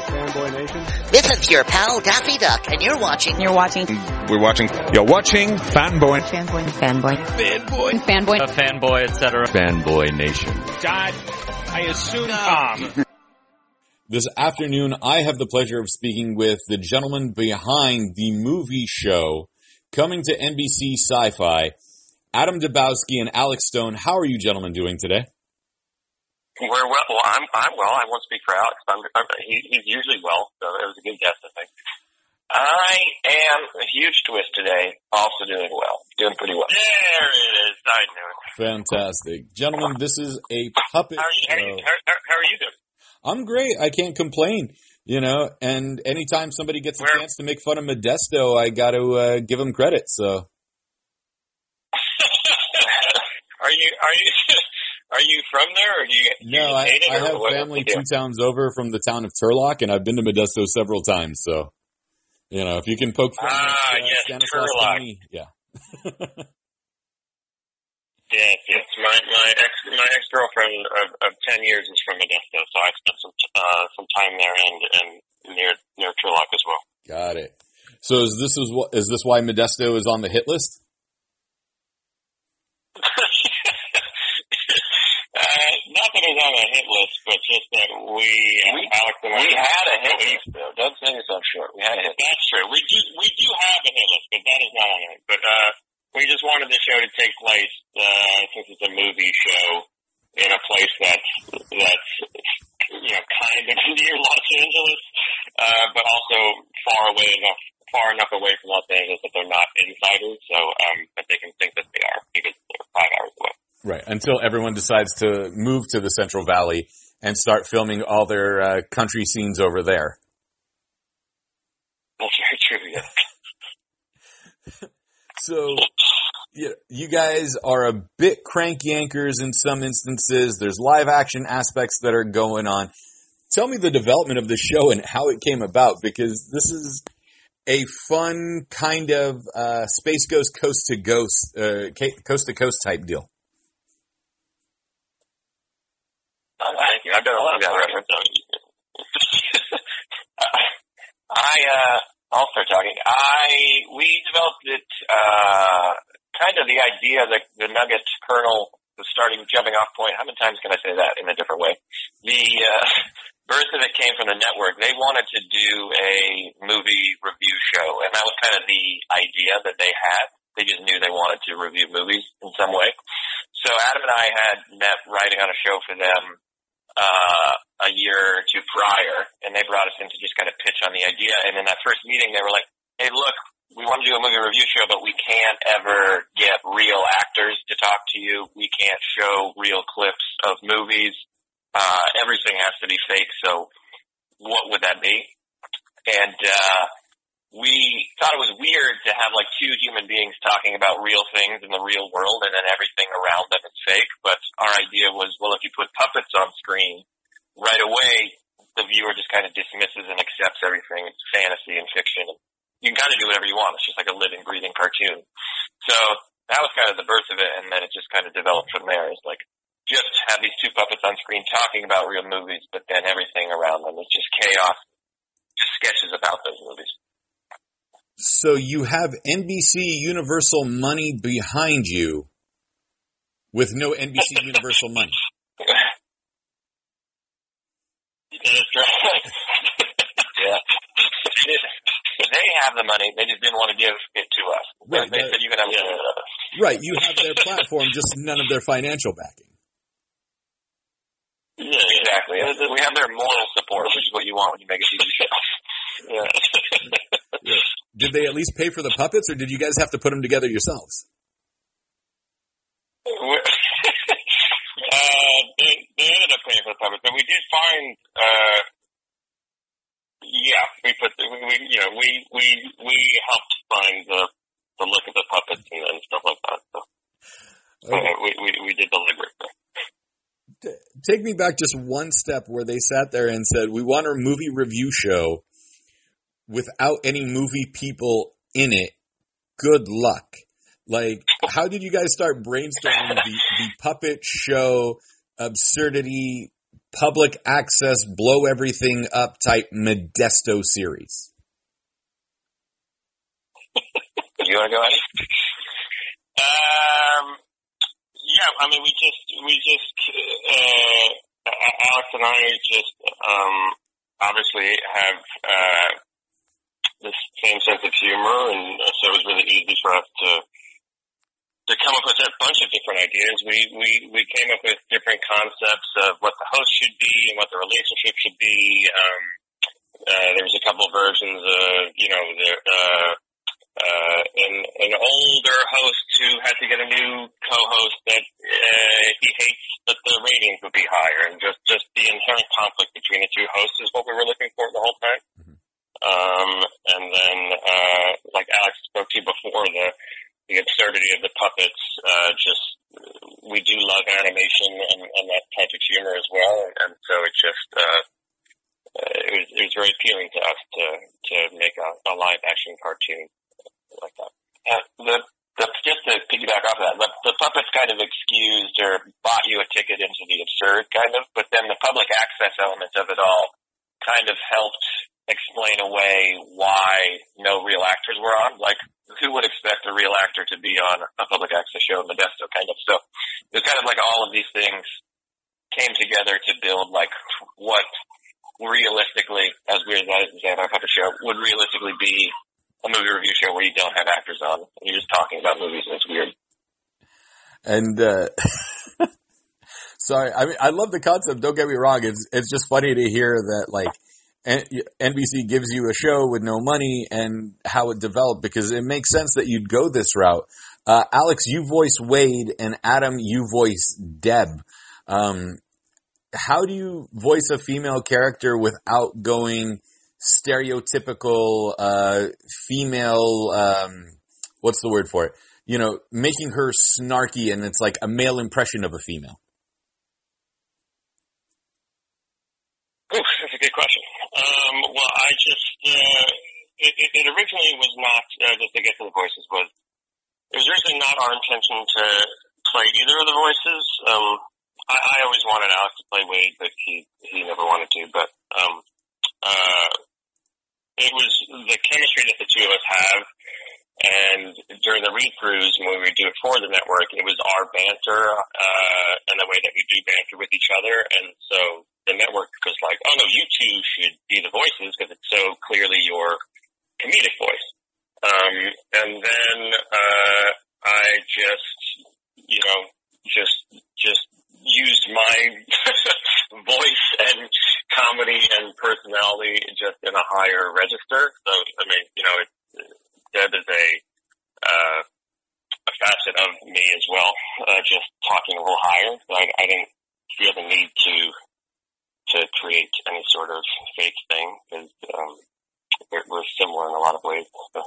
Fanboy Nation. This is your pal Daffy Duck, and you're watching. You're watching We're watching. You're watching Fanboy. Fanboy. Fanboy. Fanboy. Fanboy. a fanboy, etc. Fanboy Nation. God, I assume Tom. This afternoon, I have the pleasure of speaking with the gentleman behind the movie show coming to NBC Syfy, Adam Dubowski and Alex Stone. How are you gentlemen doing today? We're well. Well, I'm I'm well. I won't speak for Alex. I'm, I'm, he, he's usually well, so it was a good guess, I think. I am a huge twist today. Also doing well, doing pretty well. There it is. I knew it. Fantastic. Gentlemen, this is a puppet How are you? How, are you- show. how, how, how are you doing? I'm great. I can't complain. You know, and anytime somebody gets a Where- chance to make fun of Modesto, I got to uh, give him credit. So, Are you? Are you? Are you from there, or do you? do no, you I, I have family two towns over from the town of Turlock, and I've been to Modesto several times. So, you know, if you can poke fun at Ah, uh, yes, Turlock. County, yeah. Yes, yes. My my ex my ex girlfriend of, of ten years is from Modesto, so I spent some uh, some time there and and near near Turlock as well. Got it. So is this is what is this why Modesto is on the hit list? not that it was on a hit list, but just that we, uh, Alex and I, We had a hit list, though. Don't sell yourself short. We had a hit list. That's true. We do we do have a hit list, but that is not on it. But uh, we just wanted the show to take place uh, since it's a movie show in a place that's that's you know kind of near Los Angeles, uh, but also far away enough far enough away from Los Angeles that they're not insiders, so um, that they can think that they are because they're five hours away. Right. Until everyone decides to move to the Central Valley and start filming all their uh, country scenes over there. That's very true. Yeah. So, yeah, you guys are a bit crank yankers in some instances. There's live action aspects that are going on. Tell me the development of the show and how it came about because this is a fun kind of uh, space ghost coast to ghost, uh, coast to coast type deal. Uh, thank you. I've done a lot of that reference. I, uh, I'll start talking. I, we developed it, uh, kind of the idea that the Nugget kernel, the starting jumping off point. How many times can I say that in a different way? The, uh, birth of it came from the network. They wanted to do a movie review show, and that was kind of the idea that they had. They just knew they wanted to review movies in some way. So Adam and I had met writing on a show for them uh, a year or two prior, and they brought us in to just kind of pitch on the idea. And in that first meeting, they were like, "Hey, look, we want to do a movie review show, but we can't ever get real actors to talk to you. We can't show real clips of movies. Uh, everything has to be fake. So, what would that be?" And uh, we thought it was weird to have like two human beings talking about real things in the real world and then everything around them is fake. But our idea was, well, if you put puppets on screen right away, the viewer just kind of dismisses and accepts everything. It's fantasy and fiction. And you can kind of do whatever you want. It's just like a living, breathing cartoon. So that was kind of the birth of it. And then it just kind of developed from there. It's like, just have these two puppets on screen talking about real movies, but then everything around them is just chaos, just sketches about those movies. So you have NBC Universal money behind you with no NBC Universal money. That's right. Yeah. they have the money. They just didn't want to give it to us. Right, They that- said you can have it. Uh, Right, you have their platform, just none of their financial backing. Yeah, exactly. We have their moral support, which is what you want when you make a TV show. yeah. Did they at least pay for the puppets, or did you guys have to put them together yourselves? Uh, they, they ended up paying for the puppets, but we did find, uh, yeah, we put, the, we, you know, we, we, we helped find the, the look of the puppets and, and stuff like that. So, uh, we, we, we did the legwork there. Take me back just one step where they sat there and said, "We want our movie review show without any movie people in it. Good luck." Like, how did you guys start brainstorming the, the puppet show absurdity public access, blow everything up type Modesto series? you want to go, Eddie? Um, yeah, I mean, we just, we just, uh, Alex and I just, um, obviously have, uh, the same sense of humor, and so it was really easy for us to, to come up with a bunch of different ideas. We, we, we came up with different concepts of what the host should be and what the relationship should be. Um, uh, there was a couple versions of, you know, the, uh, uh, an, an older host who had to get a new co-host that uh, he hates, but the ratings would be higher, and just just the inherent conflict between the two hosts is what we were looking for the whole time. Um, and then, uh, like Alex spoke to you before, the the absurdity of the puppets. Uh, just we do love animation and, and that type of humor as well, and, so it just. Uh, uh, it was it was very appealing to us to to make a, a live action cartoon like that. Yeah, the, the, just to piggyback off of that, the, the puppets kind of excused or bought you a ticket into the absurd, kind of, but then the public access element of it all kind of helped explain away why no real actors were on. Like, who would expect a to be on a public access show in Modesto, kind of? So it was kind of like all of these things came together to build like what realistically, as weird as that is, our puppet show, would realistically be a movie review show where you don't have actors on. You're just talking about movies and it's weird. And uh, sorry, I mean I love the concept. Don't get me wrong. It's it's just funny to hear that like NBC gives you a show with no money and how it developed because it makes sense that you'd go this route. Uh, Alex, you voice Wade, and Adam, you voice Deb. Um, how do you voice a female character without going stereotypical uh, female? Um, what's the word for it? You know, making her snarky, and it's like a male impression of a female. Ooh, that's a good question. Um, well, I just uh, it, it, it originally was not uh, just to get to the voices was it was originally not our intention to play either of the voices. Um, I, I always wanted Alex to play Wade, but he he never wanted to. But um, uh, it was the chemistry that the two of us have. And during the read throughs, when we would do it for the network, it was our banter uh, and the way that we do banter with each other. And so the network was like, "Oh no, you two should be the voices because it's so clearly your comedic voice." Um, and then uh, I just, you know, just just used my voice and comedy and personality just in a higher register. So I mean, you know, it, Deb is a uh, a facet of me as well, uh, just talking a little higher. I, I didn't feel the need to to create any sort of fake thing because um, we're, similar in a lot of ways. So.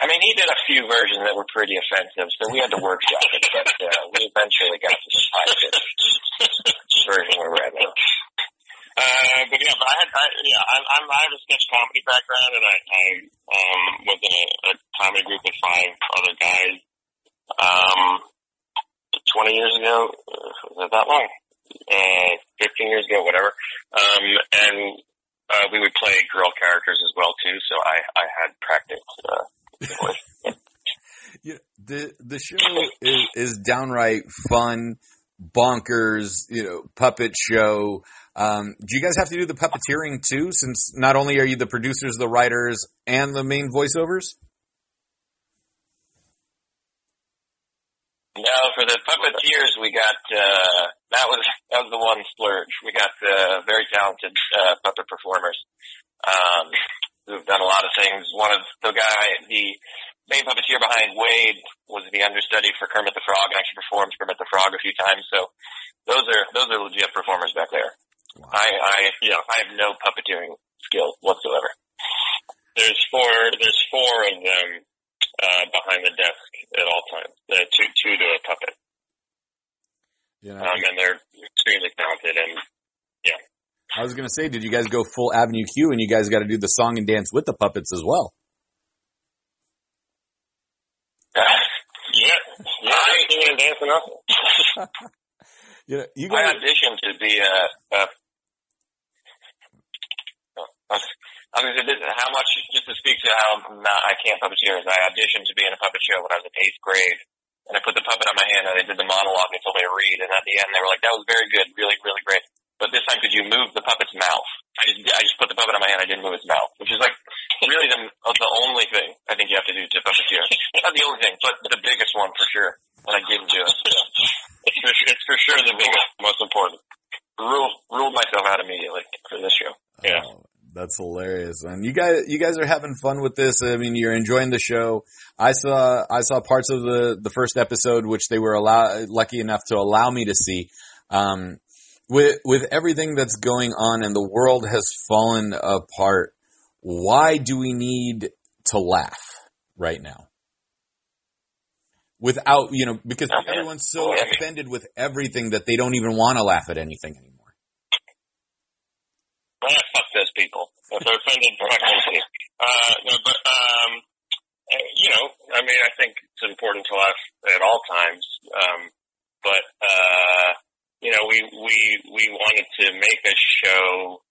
I mean, he did a few versions that were pretty offensive, so we had to workshop it, but uh, we eventually got to the pilot version where we're at now. Uh, but yeah, but I had, I, yeah, I, I'm, I have a sketch comedy background, and I, I um, was in a, a comedy group with five other guys. Um, 20 years ago, uh, was that that long? Uh, 15 years ago, whatever. Um, and uh, we would play girl characters as well too, so I, I had practice. Uh, yeah, the the show is, is downright fun, bonkers, you know, puppet show. Um, do you guys have to do the puppeteering too? Since not only are you the producers, the writers, and the main voiceovers. No, for the puppeteers, we got uh, that was that was the one splurge. We got uh, very talented uh, puppet performers um, who've done a lot of things. One of the guy, the main puppeteer behind Wade, was the understudy for Kermit the Frog and actually performed Kermit the Frog a few times. So those are those are legit performers back there. Wow. I, I, you know, I have no puppeteering skill whatsoever. There's four. There's four of them uh, behind the desk at all times. Uh, two, two to a puppet. You know, um, and they're extremely talented. And yeah, I was gonna say, did you guys go full Avenue Q and you guys got to do the song and dance with the puppets as well? yeah, yeah, singing and dancing also. You know, you I auditioned to be a. a I was I was gonna say this- how much just to speak to how not, I can't puppeteer I auditioned to be in a puppet show when I was in eighth grade, and I put the puppet on my hand and I did the monologue and told me to read, and at the end they were like, "That was very good, really, really great." But this time, could you move the puppet's mouth? I just I just put the puppet on my hand. I didn't move its mouth, which is like really the the only thing I think you have to do to puppeteer. Not the only thing, but the biggest one for sure. And I didn't do it. It's for, it's for sure the biggest, most important. Ruled ruled myself out immediately for this show. Yeah. Oh, that's hilarious, man. You guys, you guys are having fun with this. I mean, you're enjoying the show. I saw, I saw parts of the the first episode, which they were allow, lucky enough to allow me to see. Um, with with everything that's going on and the world has fallen apart, why do we need to laugh right now? Without, you know, because everyone's so offended with everything that they don't even want to laugh at anything anymore. Well, fuck those people. If they're offended, fuck them. Uh, no, but, um, uh, you know, I mean, I think it's important to laugh at all times. Um, but, uh, you know, we, we, we wanted to make a show,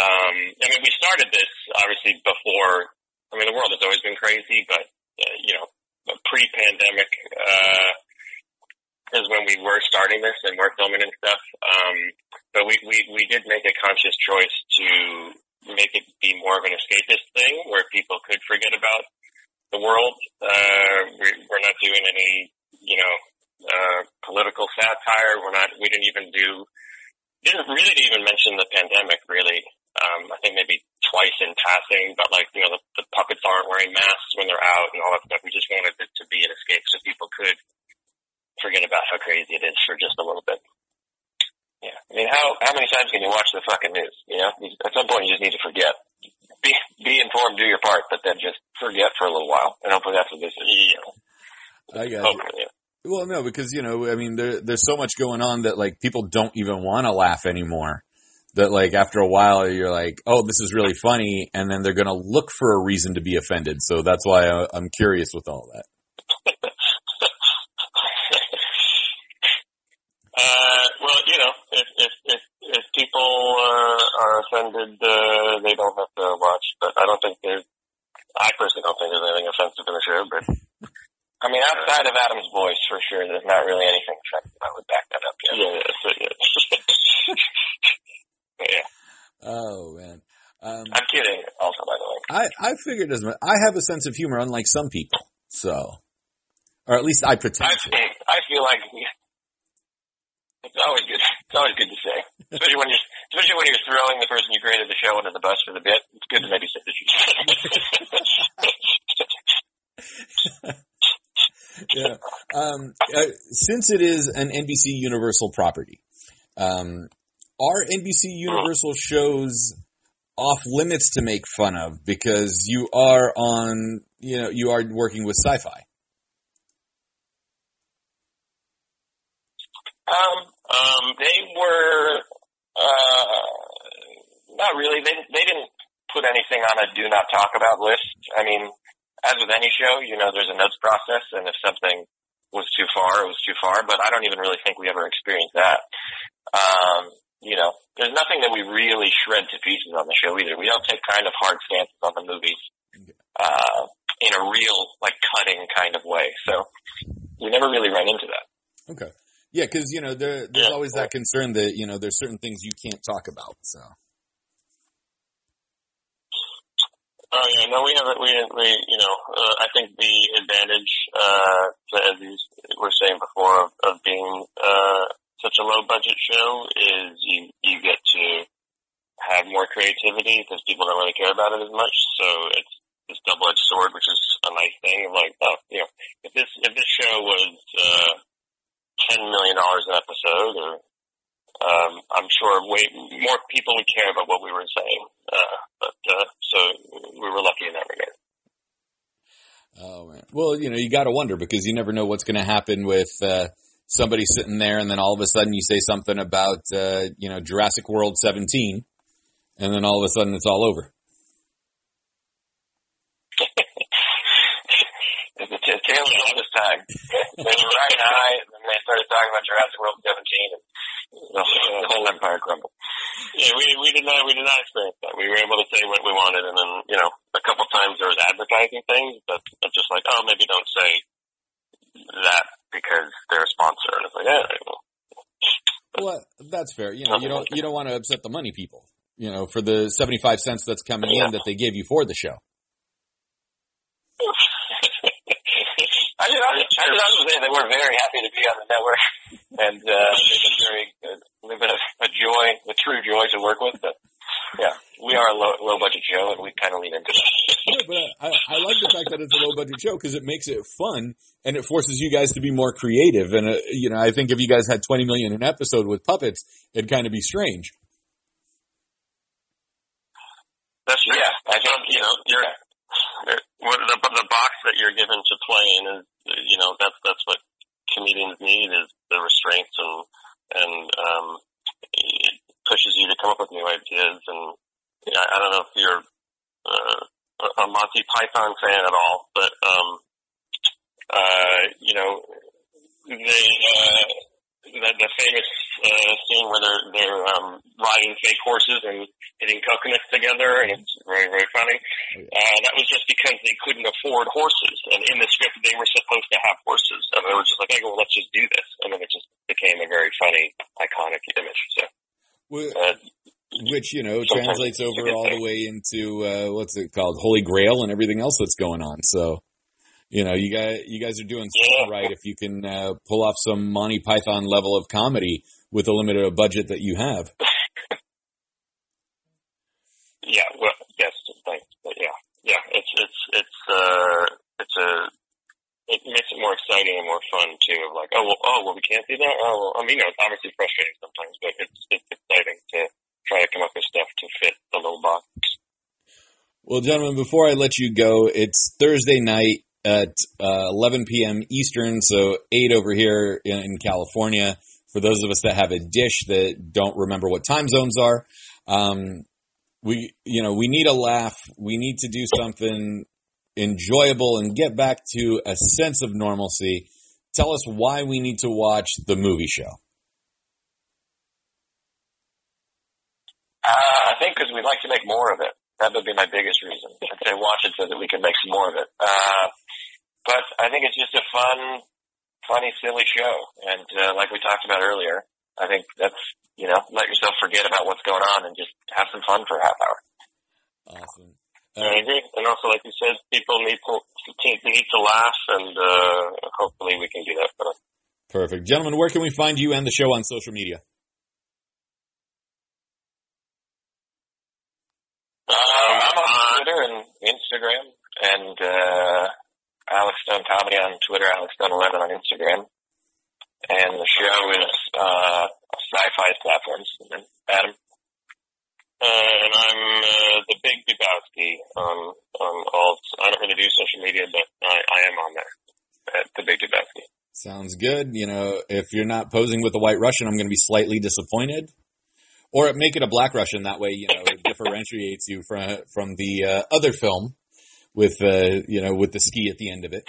um, I mean, we started this obviously before, I mean, the world has always been crazy, but, uh, you know, pre-pandemic, uh, is when we were starting this and we're filming and stuff. Um, but we, we, we did make a conscious choice to make it be more of an escapist thing where people could forget about the world. Uh, we, we're not doing any, you know, uh, political satire. We're not, we didn't even do, didn't really even mention the pandemic really. Um, I think maybe twice in passing, but like, you know, the, the puppets aren't wearing masks when they're out and all that stuff. We just wanted it to be an escape so people could forget about how crazy it is for just a little bit. Yeah. I mean, how how many times can you watch the fucking news? You know, at some point you just need to forget. Be be informed, do your part, but then just forget for a little while, and hopefully that's what this is. You know, I got you. hopefully, yeah. Well, no, because you know, I mean, there, there's so much going on that like people don't even want to laugh anymore. That like after a while you're like, oh, this is really funny, and then they're gonna look for a reason to be offended. So that's why I, I'm curious with all that. Uh, well, you know, if if if, if people uh, are offended, uh, they don't have to watch. But I don't think there's. I personally don't think there's anything offensive in the show. But I mean, outside of Adam's voice, for sure, there's not really anything offensive. I would back that up. Yeah. yeah. Yeah. Yeah. Oh man, um, I'm kidding. Also, by the way, I I figured as much. I have a sense of humor, unlike some people. So, or at least I pretend I feel, I feel like it's always good. It's always good to say, especially when you're especially when you're throwing the person you created the show under the bus for the bit. It's good to maybe say that you. yeah. Um, uh, since it is an NBC Universal property, um, are NBC Universal shows off limits to make fun of because you are on, you know, you are working with Syfy. Um, um, they were, uh, not really. They, they didn't put anything on a do not talk about list. I mean, as with any show, you know, there's a notes process and if something was too far, it was too far, but I don't even really think we ever experienced that. Um, you know, there's nothing that we really shred to pieces on the show either. We don't take kind of hard stances on the movies, uh, in a real, like, cutting kind of way. So, we never really ran into that. Okay. Yeah, because you know there, there's Yeah. always that concern that you know there's certain things you can't talk about. So Oh yeah, no, we haven't. We we you know, uh, I think the advantage, uh, to, as you were saying before, of, of being uh, such a low budget show is you you get to have more creativity because people don't really care about it as much. So it's this double edged sword, which is a nice thing. Like, oh, you know, if this if this show was uh, ten million dollars an episode, or um, I'm sure way more people would care about what we were saying. Uh, but uh, so we were lucky in that regard. Oh man. Well, you know, you got to wonder because you never know what's going to happen with uh, somebody sitting there, and then all of a sudden you say something about uh, you know Jurassic World 17, and then all of a sudden it's all over. If the t- tale as old as time. they were riding high, and then they started talking about Jurassic World 17, and the, the whole empire crumbled. Yeah, we we did not we did not experience that. We were able to say what we wanted, and then you know a couple times there was advertising things, but it's just like oh maybe don't say that because they're a sponsor, and it's like yeah. Well, Well, that's fair. You know, you don't you don't want to upset the money people. You know, for the seventy five cents that's coming in that they gave you for the show. I just, I just, I just have to say they were very happy to be on the network, and uh, they've been very, uh, they've been a, a joy, a true joy to work with. But yeah, we are a low, low budget show, and we kind of lean into that. Yeah, but I, I like the fact that it's a low budget show because it makes it fun and it forces you guys to be more creative. And uh, you know, I think if you guys had twenty million an episode with puppets, it'd kind of be strange. That's true. Yeah, I So, you know, you're the the box that you're given to play in is you know that's that's what comedians need is the restraints and and um pushes you to come up with new ideas. And you know, I don't know if you're uh, a Monty Python fan at all, but um uh you know they uh the, the famous uh, scene where they're they're um, riding fake horses and hitting coconuts together, and it's very very funny. Uh, that was just because they couldn't afford horses, and in the script they were supposed to have horses, and they were just like, "Hey, well, let's just do this," and then it just became a very funny, iconic image. So, uh, Which you know translates over all the way into uh, what's it called, Holy Grail, and everything else that's going on. So. You know, you guys, you guys are doing Yeah. right if you can uh, pull off some Monty Python level of comedy with the limited budget that you have. yeah, well, yes, thanks, but yeah, yeah, it's it's it's uh it's a it makes it more exciting and more fun too. Of like, oh well, oh well, we can't do that. Oh, well, I mean, you know, it's obviously frustrating sometimes, but it's it's exciting to try to come up with stuff to fit the little box. Well, gentlemen, before I let you go, it's Thursday night at uh, 11 p.m. Eastern, so 8 over here in, in California. For those of us that have a dish that don't remember what time zones are, um, we, you know, we need a laugh. We need to do something enjoyable and get back to a sense of normalcy. Tell us why we need to watch the movie show. Uh, I think because we'd like to make more of it. That would be my biggest reason. I'd say watch it so that we can make some more of it. Uh, but I think it's just a fun, funny, silly show. And, uh, like we talked about earlier, I think that's, you know, let yourself forget about what's going on and just have some fun for a half hour. Awesome. I agree, and also like you said, people need to need to laugh, and uh hopefully we can do that for them. Perfect. Gentlemen, where can we find you and the show on social media? Um, I'm on Twitter and Instagram, and uh, Alex Stone Comedy on Twitter, Alex Stone 11 on Instagram, and the show is uh, Syfy platforms. And Adam, Uh, and I'm uh, the Dubowski on on all. I don't really do social media, but I, I am on there at the Big. Sounds good. You know, if you're not posing with a white Russian, I'm going to be slightly disappointed. Or make it a black Russian. That way, you know, it differentiates you from from the uh, other film with uh, you know with the ski at the end of it.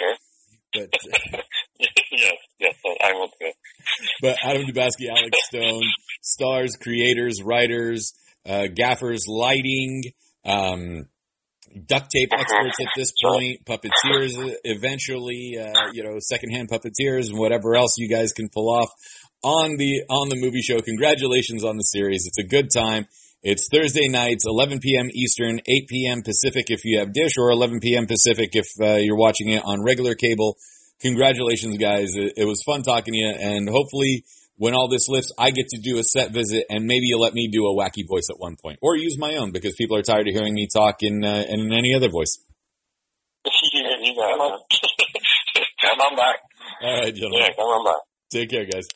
But yes, yes, I will do it. but Adam Dubowski, Alex Stone, stars, creators, writers, uh, gaffers, lighting, um, duct tape experts at this point, puppeteers eventually, uh, you know, secondhand puppeteers and whatever else you guys can pull off on the on the movie show. Congratulations on the series. It's a good time. It's Thursday nights, 11 p.m. Eastern, 8 p.m. Pacific if you have Dish, or 11 p.m. Pacific if uh, you're watching it on regular cable. Congratulations, guys. It, it was fun talking to you, and hopefully, when all this lifts, I get to do a set visit, and maybe you'll let me do a wacky voice at one point, or use my own because people are tired of hearing me talk in uh, in any other voice. you, you got it. come on back. All right, gentlemen. Yeah, come on back. Take care, guys.